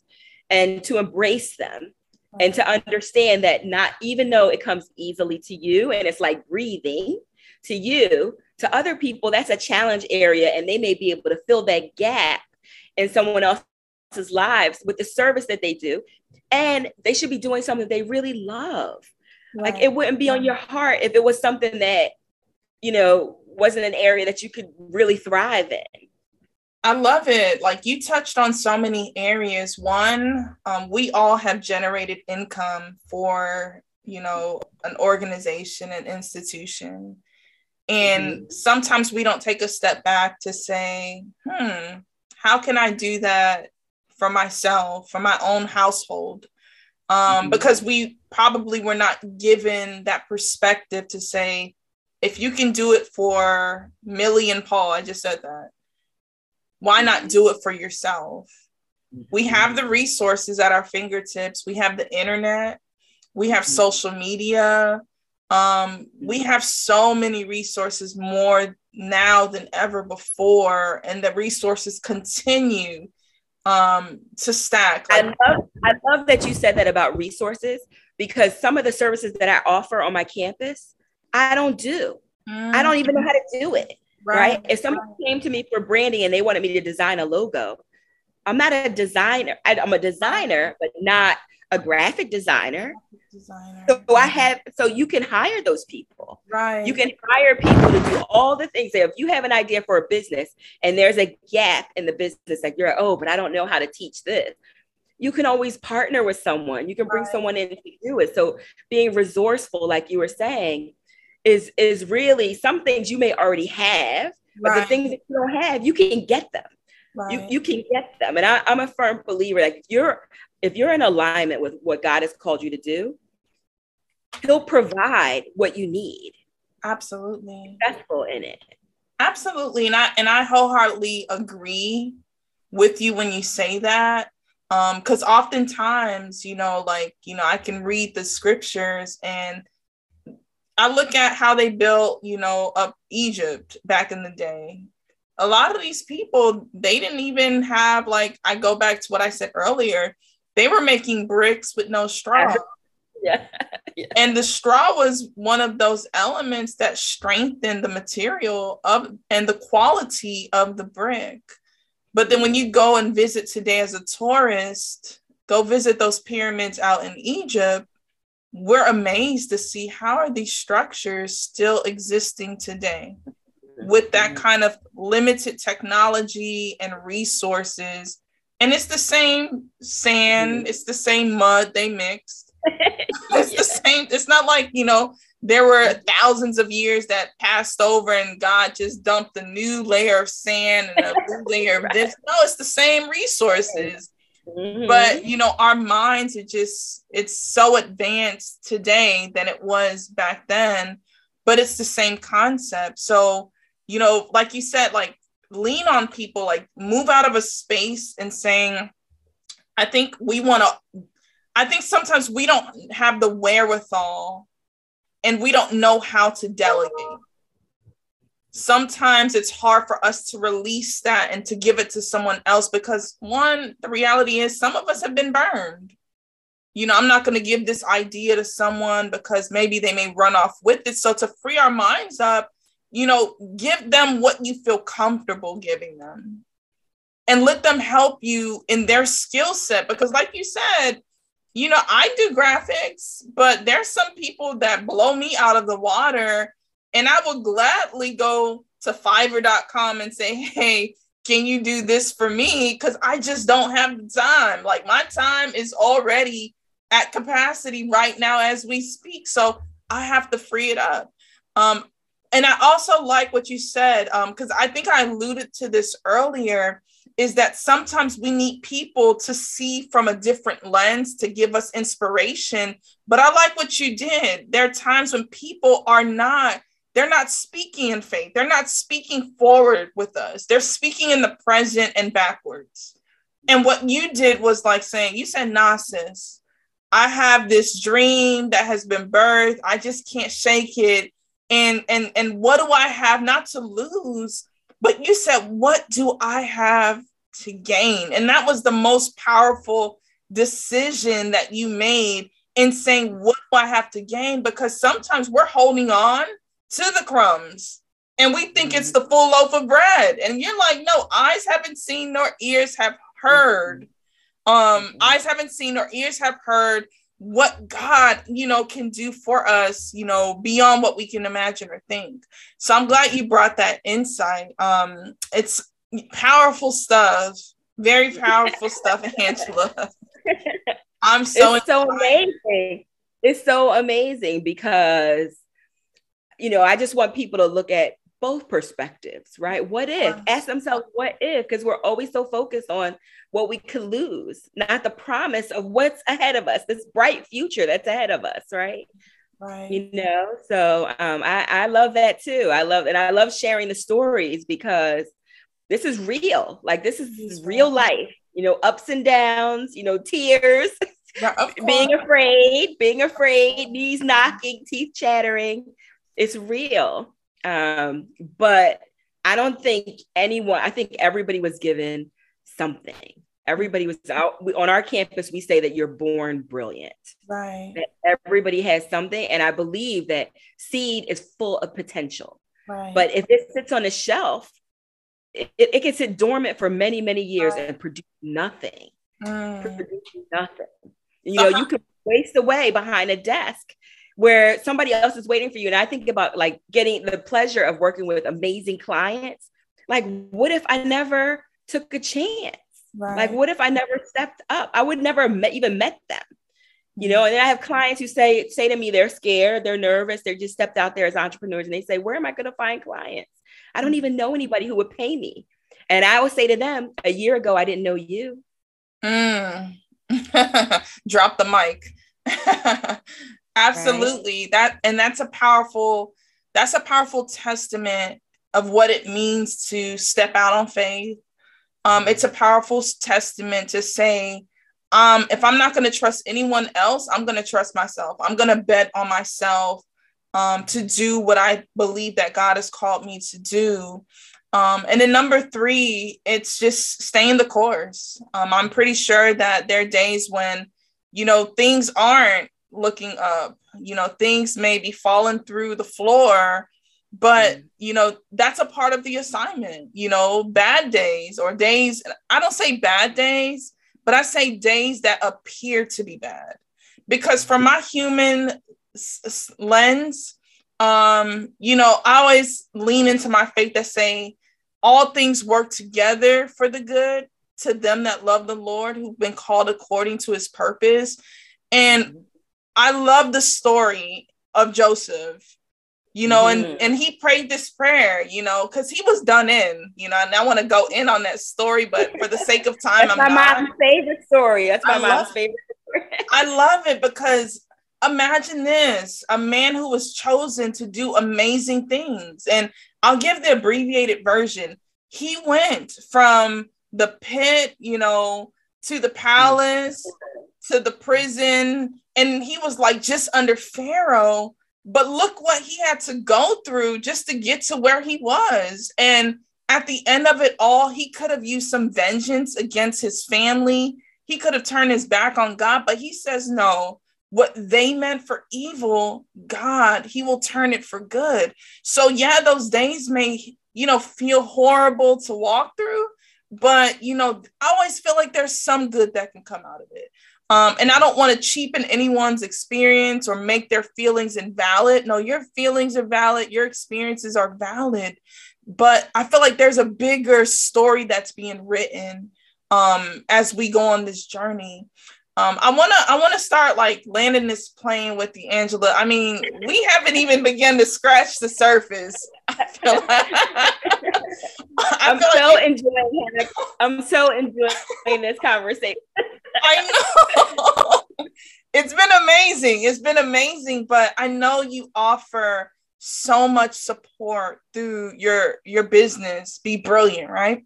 and to embrace them and to understand that not even though it comes easily to you and it's like breathing to you to other people, that's a challenge area, and they may be able to fill that gap in someone else's lives with the service that they do. And they should be doing something they really love. Right. Like it wouldn't be on your heart if it was something that, you know, wasn't an area that you could really thrive in.
I love it. Like you touched on so many areas. One, um, we all have generated income for, you know, an organization, an institution. And mm-hmm. sometimes we don't take a step back to say, hmm, how can I do that for myself, for my own household? Um, mm-hmm. Because we probably were not given that perspective to say, if you can do it for Millie and Paul, I just said that, why not do it for yourself? We mm-hmm. have the resources at our fingertips. We have the internet. We have mm-hmm. social media. Um, we have so many resources more now than ever before, and the resources continue um, to stack.
I love, I love that you said that about resources because some of the services that I offer on my campus, I don't do. Mm-hmm. I don't even know how to do it. Right. right? If someone came to me for branding and they wanted me to design a logo, I'm not a designer. I, I'm a designer, but not a graphic designer. Designer. So I have so you can hire those people. Right. You can hire people to do all the things. If you have an idea for a business and there's a gap in the business, like you're oh, but I don't know how to teach this. You can always partner with someone. You can bring right. someone in to do it. So being resourceful, like you were saying, is is really some things you may already have, but right. the things that you don't have, you can get them. Right. You, you can get them. And I, I'm a firm believer like you're if you're in alignment with what God has called you to do, He'll provide what you need.
Absolutely.
Successful in it.
Absolutely. And I and I wholeheartedly agree with you when you say that. Um, because oftentimes, you know, like, you know, I can read the scriptures and I look at how they built, you know, up Egypt back in the day. A lot of these people, they didn't even have like I go back to what I said earlier they were making bricks with no straw. Yeah. yeah. And the straw was one of those elements that strengthened the material of and the quality of the brick. But then when you go and visit today as a tourist, go visit those pyramids out in Egypt, we're amazed to see how are these structures still existing today with that kind of limited technology and resources and it's the same sand, mm-hmm. it's the same mud they mixed. it's yeah. the same, it's not like, you know, there were thousands of years that passed over and God just dumped a new layer of sand and a new layer of this. No, it's the same resources. Mm-hmm. But you know, our minds are just it's so advanced today than it was back then, but it's the same concept. So, you know, like you said, like lean on people, like move out of a space and saying, I think we want to I think sometimes we don't have the wherewithal and we don't know how to delegate. Sometimes it's hard for us to release that and to give it to someone else because, one, the reality is some of us have been burned. You know, I'm not going to give this idea to someone because maybe they may run off with it. So, to free our minds up, you know, give them what you feel comfortable giving them and let them help you in their skill set. Because, like you said, you know, I do graphics, but there's some people that blow me out of the water. And I will gladly go to fiverr.com and say, hey, can you do this for me? Because I just don't have the time. Like my time is already at capacity right now as we speak. So I have to free it up. Um, and I also like what you said, because um, I think I alluded to this earlier is that sometimes we need people to see from a different lens to give us inspiration. But I like what you did. There are times when people are not they're not speaking in faith. They're not speaking forward with us. They're speaking in the present and backwards. And what you did was like saying, you said, sis, I have this dream that has been birthed. I just can't shake it. And and and what do I have not to lose? But you said, what do I have to gain. And that was the most powerful decision that you made in saying, What do I have to gain? Because sometimes we're holding on to the crumbs and we think it's the full loaf of bread. And you're like, No, eyes haven't seen nor ears have heard. Um, eyes haven't seen nor ears have heard what God, you know, can do for us, you know, beyond what we can imagine or think. So I'm glad you brought that insight. Um, it's powerful stuff. Very powerful stuff, Angela. I'm so
it's so amazing. It's so amazing because you know, I just want people to look at both perspectives, right? What if? Ask themselves, what if? Because we're always so focused on what we could lose, not the promise of what's ahead of us, this bright future that's ahead of us, right? Right. You know, so um, I, I love that too. I love and I love sharing the stories because this is real. Like this is real life, you know, ups and downs, you know, tears, being afraid, being afraid, knees knocking, teeth chattering. It's real. Um, but I don't think anyone, I think everybody was given something. Everybody was out we, on our campus. We say that you're born brilliant.
Right.
That everybody has something. And I believe that seed is full of potential. Right. But if it sits on a shelf, it, it can sit dormant for many, many years right. and produce nothing. Mm. Produce nothing. You know, uh-huh. you could waste away behind a desk where somebody else is waiting for you. And I think about like getting the pleasure of working with amazing clients. Like, what if I never took a chance? Right. Like, what if I never stepped up? I would never met, even met them. You know, and then I have clients who say say to me they're scared, they're nervous, they're just stepped out there as entrepreneurs, and they say, "Where am I going to find clients?" I don't even know anybody who would pay me. And I would say to them, a year ago, I didn't know you.
Mm. Drop the mic. Absolutely. Right. That and that's a powerful, that's a powerful testament of what it means to step out on faith. Um, it's a powerful testament to say, um, if I'm not going to trust anyone else, I'm going to trust myself. I'm going to bet on myself um, to do what I believe that God has called me to do. Um, and then number three, it's just staying the course. Um, I'm pretty sure that there are days when, you know, things aren't looking up, you know, things may be falling through the floor, but, mm. you know, that's a part of the assignment, you know, bad days or days, I don't say bad days, but I say days that appear to be bad. Because from my human lens, um, you know, I always lean into my faith that say all things work together for the good to them that love the Lord, who've been called according to his purpose. And I love the story of Joseph you know, mm-hmm. and and he prayed this prayer, you know, because he was done in, you know, and I want to go in on that story, but for the sake of time,
That's I'm my not. mom's favorite story. That's my I mom's love, favorite story.
I love it because imagine this: a man who was chosen to do amazing things, and I'll give the abbreviated version. He went from the pit, you know, to the palace, to the prison, and he was like just under Pharaoh but look what he had to go through just to get to where he was. And at the end of it all, he could have used some vengeance against his family. He could have turned his back on God, but he says, no, what they meant for evil, God, he will turn it for good. So, yeah, those days may, you know, feel horrible to walk through, but, you know, I always feel like there's some good that can come out of it. Um, and I don't want to cheapen anyone's experience or make their feelings invalid. No, your feelings are valid, your experiences are valid. But I feel like there's a bigger story that's being written um, as we go on this journey. Um, I wanna I wanna start like landing this plane with the Angela. I mean, we haven't even begun to scratch the surface. I feel like,
I am so like enjoying I'm so enjoying this conversation.
I know. it's been amazing. It's been amazing, but I know you offer so much support through your your business be brilliant right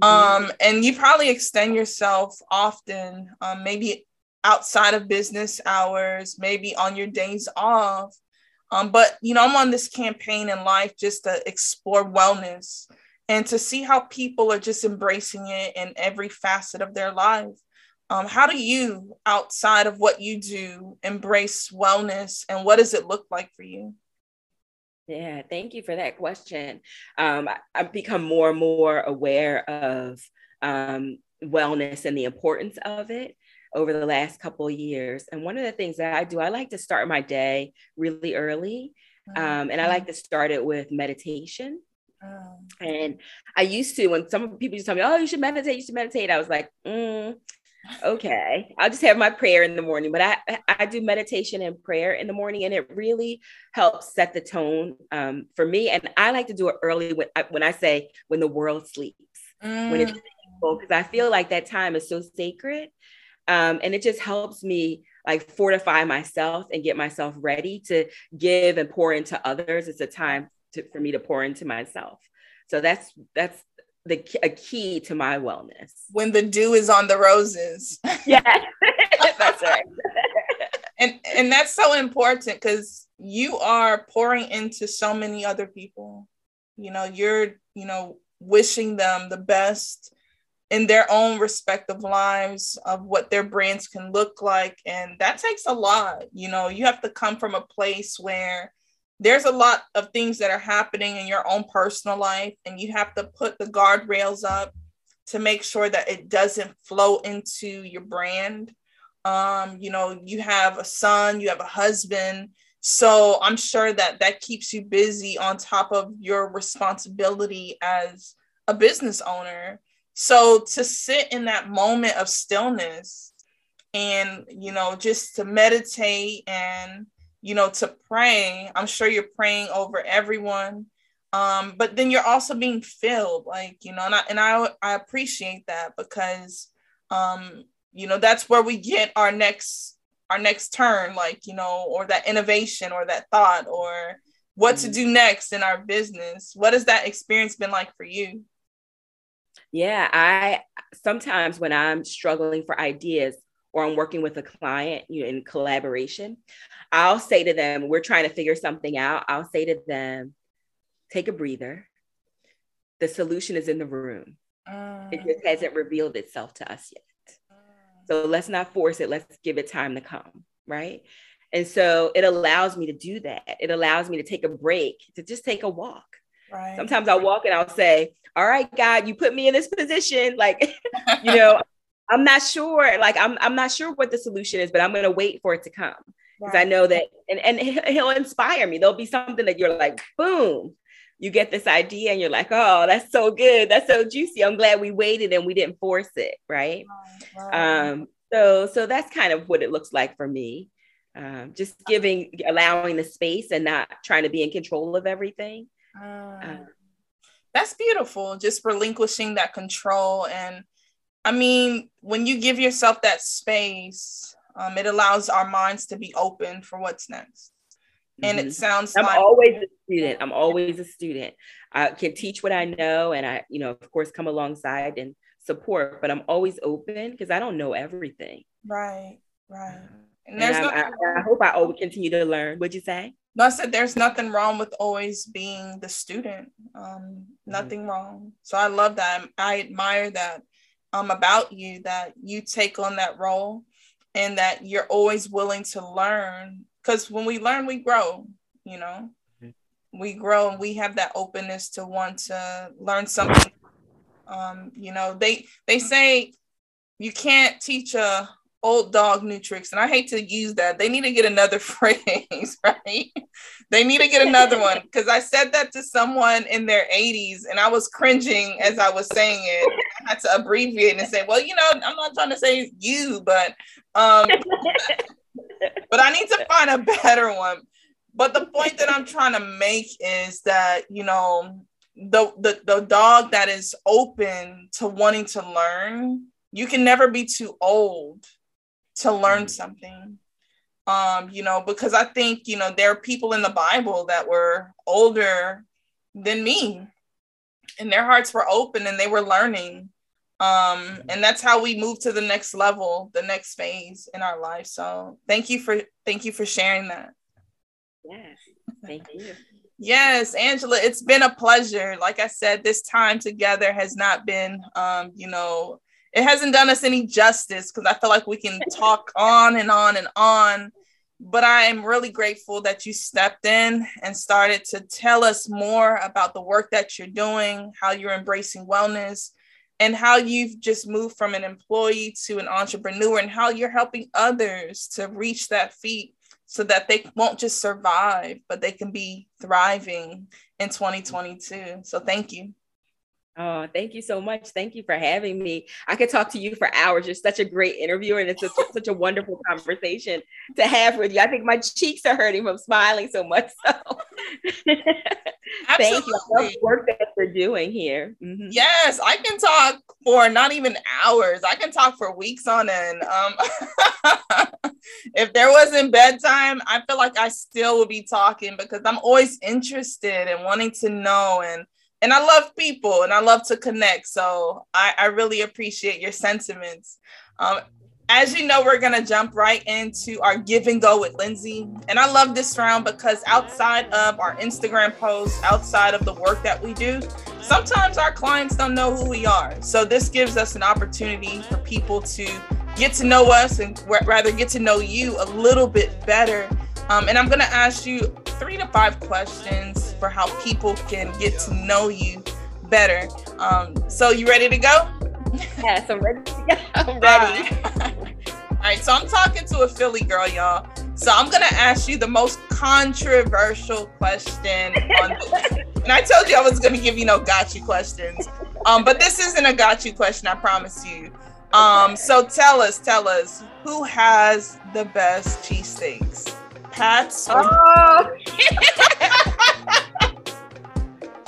mm-hmm. um and you probably extend yourself often um maybe outside of business hours maybe on your days off um but you know i'm on this campaign in life just to explore wellness and to see how people are just embracing it in every facet of their life um, how do you, outside of what you do, embrace wellness and what does it look like for you?
Yeah, thank you for that question. Um, I, have become more and more aware of um, wellness and the importance of it over the last couple of years. And one of the things that I do, I like to start my day really early. Um, and I like to start it with meditation. Oh. And I used to, when some people used to tell me, "Oh, you should meditate, you should meditate," I was like, mm, okay i'll just have my prayer in the morning but i i do meditation and prayer in the morning and it really helps set the tone um, for me and i like to do it early when I, when i say when the world sleeps mm. when it's because i feel like that time is so sacred um, and it just helps me like fortify myself and get myself ready to give and pour into others it's a time to, for me to pour into myself so that's that's the a key to my wellness.
When the dew is on the roses.
Yeah, that's right.
and and that's so important because you are pouring into so many other people. You know, you're you know wishing them the best in their own respective lives of what their brands can look like. And that takes a lot you know you have to come from a place where there's a lot of things that are happening in your own personal life and you have to put the guardrails up to make sure that it doesn't flow into your brand. Um you know you have a son you have a husband. So i'm sure that that keeps you busy on top of your responsibility as a business owner so to sit in that moment of stillness and you know just to meditate and you know, to pray. I'm sure you're praying over everyone. Um, but then you're also being filled, like, you know, and I and I I appreciate that because um, you know, that's where we get our next our next turn, like, you know, or that innovation or that thought or what to do next in our business. What has that experience been like for you?
Yeah, I sometimes when I'm struggling for ideas, or I'm working with a client you know, in collaboration, I'll say to them, we're trying to figure something out. I'll say to them, take a breather. The solution is in the room. Mm. It just hasn't revealed itself to us yet. So let's not force it. Let's give it time to come. Right. And so it allows me to do that. It allows me to take a break, to just take a walk. Right. Sometimes I'll walk and I'll say, All right, God, you put me in this position. Like, you know, I'm not sure. Like I'm I'm not sure what the solution is, but I'm gonna wait for it to come because right. I know that and and he'll inspire me. There'll be something that you're like, boom, you get this idea and you're like, oh, that's so good, that's so juicy. I'm glad we waited and we didn't force it, right? right. Um, so so that's kind of what it looks like for me. um, just giving, allowing the space and not trying to be in control of everything.
Uh, that's beautiful. Just relinquishing that control. And I mean, when you give yourself that space, um, it allows our minds to be open for what's next. And mm-hmm. it sounds
I'm
like-
always a student. I'm always a student. I can teach what I know, and I, you know, of course, come alongside and support. But I'm always open because I don't know everything.
Right, right.
And, and I, I, I, hope I always continue to learn. What'd you say?
No, I said there's nothing wrong with always being the student. Um, nothing mm-hmm. wrong. So I love that. I admire that um, about you that you take on that role and that you're always willing to learn. Because when we learn, we grow. You know, mm-hmm. we grow and we have that openness to want to learn something. Um, you know, they they say you can't teach a old dog new tricks. And I hate to use that. They need to get another phrase, right? They need to get another one because I said that to someone in their 80s and I was cringing as I was saying it. I had to abbreviate and say, well, you know, I'm not trying to say you, but um but I need to find a better one. But the point that I'm trying to make is that, you know, the the, the dog that is open to wanting to learn you can never be too old to learn mm. something. Um you know because i think you know there are people in the bible that were older than me and their hearts were open and they were learning. Um and that's how we move to the next level the next phase in our life. So thank you for thank you for sharing that.
Yes thank you.
Yes angela it's been a pleasure. Like i said this time together has not been um you know it hasn't done us any justice because I feel like we can talk on and on and on. But I am really grateful that you stepped in and started to tell us more about the work that you're doing, how you're embracing wellness, and how you've just moved from an employee to an entrepreneur, and how you're helping others to reach that feat so that they won't just survive, but they can be thriving in 2022. So thank you.
Oh, thank you so much. Thank you for having me. I could talk to you for hours. You're such a great interviewer, and it's a, such a wonderful conversation to have with you. I think my cheeks are hurting from smiling so much. So, thank you. I love the work that you're doing here.
Mm-hmm. Yes, I can talk for not even hours. I can talk for weeks on end. Um, if there wasn't bedtime, I feel like I still would be talking because I'm always interested and wanting to know and and I love people and I love to connect. So I, I really appreciate your sentiments. Um, as you know, we're going to jump right into our give and go with Lindsay. And I love this round because outside of our Instagram posts, outside of the work that we do, sometimes our clients don't know who we are. So this gives us an opportunity for people to get to know us and rather get to know you a little bit better. Um, and I'm going to ask you three to five questions for how people can get to know you better. Um, so you ready to go?
Yes, I'm ready to go. I'm ready.
All right. So I'm talking to a Philly girl, y'all. So I'm gonna ask you the most controversial question and I told you I was gonna give you no got you questions. Um, but this isn't a got you question, I promise you. Um, so tell us, tell us, who has the best cheesesteaks? Or- oh.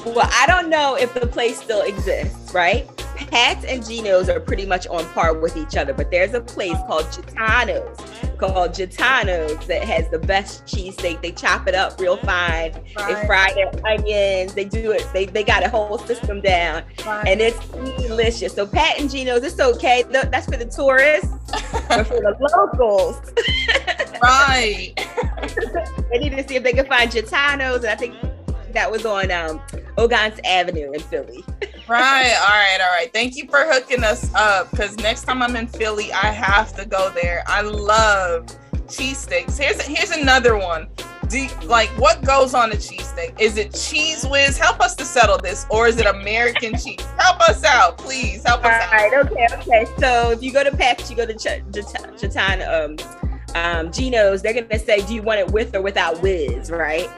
Well, I don't know if the place still exists, right? Pat's and Geno's are pretty much on par with each other, but there's a place called Gitano's, called Gitano's that has the best cheesesteak. They chop it up real fine. Right. They fry their onions. They do it. They, they got a whole system down, right. and it's delicious. So Pat and Geno's, it's okay. That's for the tourists, but for the locals,
right?
they need to see if they can find Gitano's, and I think that was on um, Ogontz Avenue in Philly.
right. All right. All right. Thank you for hooking us up because next time I'm in Philly, I have to go there. I love cheesesteaks. Here's here's another one. Do like what goes on a cheesesteak? Is it Cheez Whiz? Help us to settle this, or is it American cheese? Help us out, please. Help us out.
All right, okay, okay. So if you go to Pat's, you go to Ch- Ch- um, um, Geno's, they're gonna say, "Do you want it with or without whiz?" Right?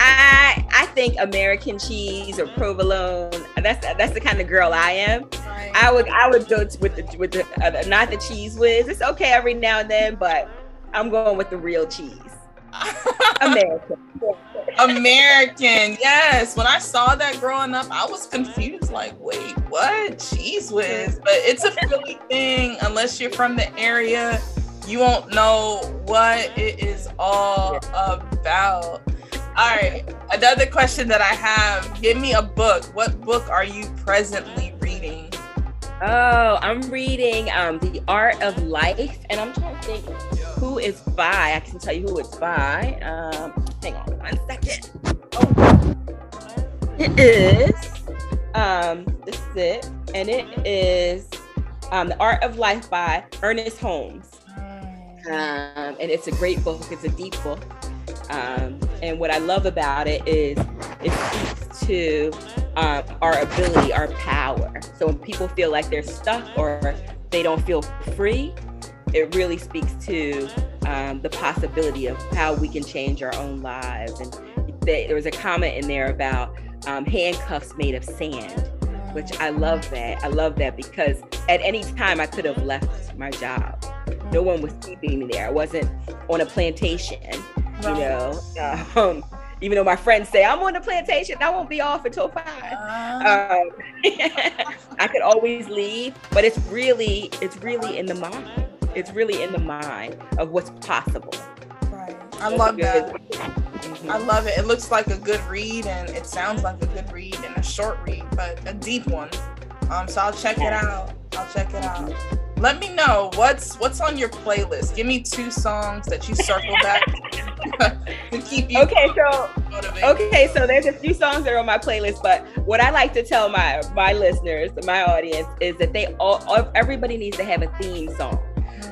I I think American cheese or provolone. That's that's the kind of girl I am. Right. I would I would go with the with the uh, not the Cheez Whiz. It's okay every now and then, but I'm going with the real cheese. American.
American, yes. When I saw that growing up, I was confused. Like, wait, what? Cheez Whiz? But it's a Philly thing. Unless you're from the area, you won't know what it is all about. All right. Another question that I have give me a book. What book are you presently reading?
Oh, I'm reading um, The Art of Life, and I'm trying to think who is by. I can tell you who it's by. Um, hang on one second. Oh. It is. Um, this is it, and it is um, The Art of Life by Ernest Holmes. Mm. Um, and it's a great book. It's a deep book. Um, and what I love about it is it speaks to um, our ability, our power. So when people feel like they're stuck or they don't feel free, it really speaks to um, the possibility of how we can change our own lives. And they, there was a comment in there about um, handcuffs made of sand, which I love that. I love that because at any time I could have left my job. No one was keeping me there. I wasn't on a plantation right. you know. Um, even though my friends say I'm on the plantation, I won't be off until 5 uh, um, I could always leave, but it's really, it's really in the mind. It's really in the mind of what's possible.
Right. I love that. Mm-hmm. I love it. It looks like a good read, and it sounds like a good read and a short read, but a deep one. Um, so I'll check it out. I'll check it out let me know what's what's on your playlist. Give me two songs that you circle back to keep you.
Okay, so motivated. okay, so there's a few songs that are on my playlist, but what I like to tell my my listeners, my audience, is that they all everybody needs to have a theme song.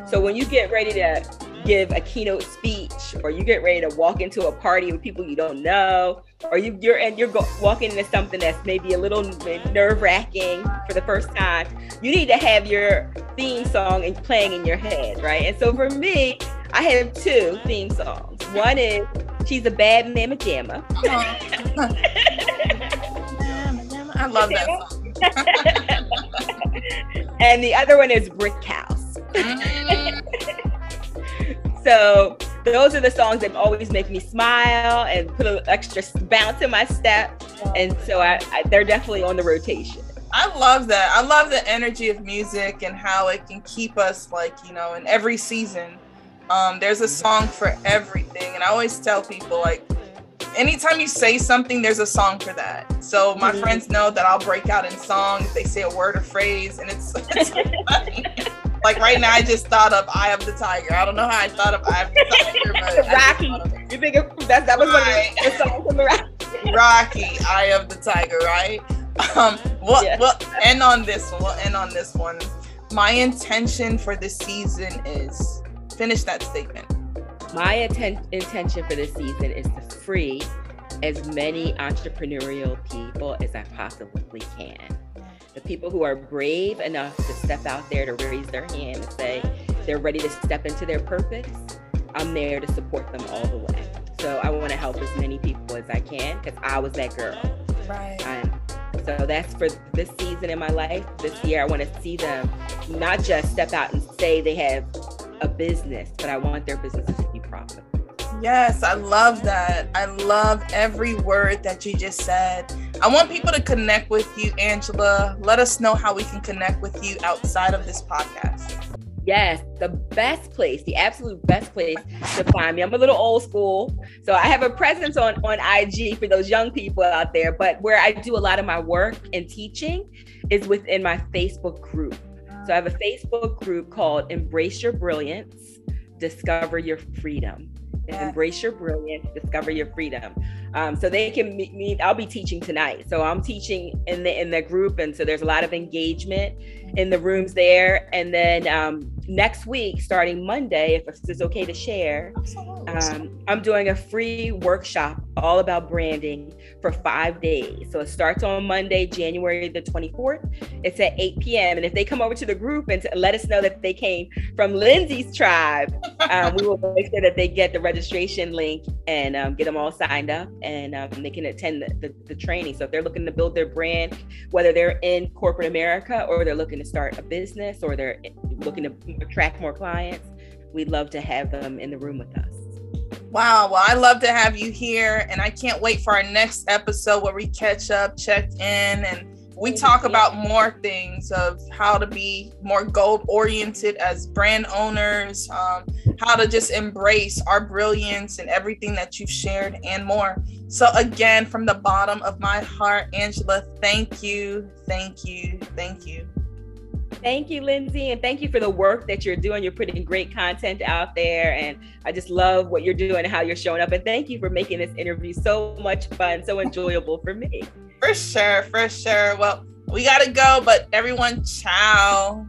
So when you get ready to give a keynote speech or you get ready to walk into a party with people you don't know or you, you're and you're go, walking into something that's maybe a little nerve-wracking for the first time you need to have your theme song and playing in your head right? And so for me i have two theme songs. One is she's a bad mama jamma.
I love that song.
And the other one is brick house. Mm. So those are the songs that always make me smile and put an extra bounce in my step. And so I, I, they're definitely on the rotation.
I love that. I love the energy of music and how it can keep us like, you know, in every season. Um, there's a song for everything. And I always tell people like anytime you say something, there's a song for that. So my mm-hmm. friends know that I'll break out in song if they say a word or phrase and it's, it's funny. Like right now, I just thought of Eye of the Tiger. I don't know how I thought of Eye of the Tiger, but
Rocky. You think of, that that was right. one of the songs from the
Rocky. Rocky, Eye of the Tiger, right? Um, we'll, yeah. we'll end on this one. We'll end on this one. My intention for this season is finish that statement.
My atten- intention for this season is to free as many entrepreneurial people as I possibly can the people who are brave enough to step out there to raise their hand and say they're ready to step into their purpose, I'm there to support them all the way. So I want to help as many people as I can because I was that girl.
Right.
Um, so that's for this season in my life. This year, I want to see them not just step out and say they have a business, but I want their businesses to be profitable.
Yes, I love that. I love every word that you just said. I want people to connect with you, Angela. Let us know how we can connect with you outside of this podcast.
Yes, the best place, the absolute best place to find me. I'm a little old school, so I have a presence on on IG for those young people out there. But where I do a lot of my work and teaching is within my Facebook group. So I have a Facebook group called Embrace Your Brilliance, Discover Your Freedom yeah. embrace your brilliance, discover your freedom. Um, so they can meet me. I'll be teaching tonight. So I'm teaching in the in the group, and so there's a lot of engagement in the rooms there. And then um, next week, starting Monday, if it's okay to share, um, I'm doing a free workshop all about branding for five days. So it starts on Monday, January the 24th. It's at 8 p.m. And if they come over to the group and let us know that they came from Lindsay's tribe, um, we will make sure that they get the registration link and um, get them all signed up and um, they can attend the, the, the training. So if they're looking to build their brand, whether they're in corporate America or they're looking to start a business or they're looking to attract more clients, we'd love to have them in the room with us.
Wow. Well, I love to have you here. And I can't wait for our next episode where we catch up, check in, and we talk about more things of how to be more goal oriented as brand owners, um, how to just embrace our brilliance and everything that you've shared and more. So, again, from the bottom of my heart, Angela, thank you, thank you, thank you.
Thank you, Lindsay, and thank you for the work that you're doing. You're putting great content out there, and I just love what you're doing and how you're showing up. And thank you for making this interview so much fun, so enjoyable for me.
For sure, for sure. Well, we gotta go, but everyone, ciao.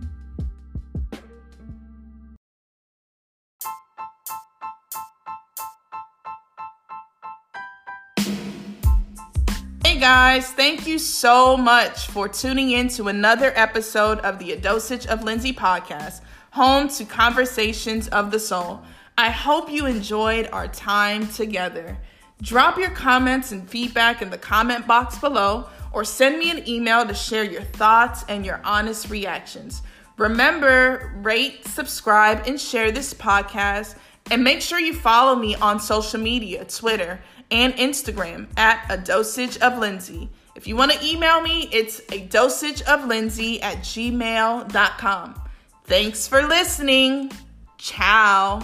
Guys, thank you so much for tuning in to another episode of the A Dosage of Lindsay podcast, home to conversations of the soul. I hope you enjoyed our time together. Drop your comments and feedback in the comment box below or send me an email to share your thoughts and your honest reactions. Remember, rate, subscribe, and share this podcast. And make sure you follow me on social media Twitter and Instagram at a dosage of Lindsay. If you want to email me, it's a dosage of Lindsay at gmail.com. Thanks for listening. Ciao.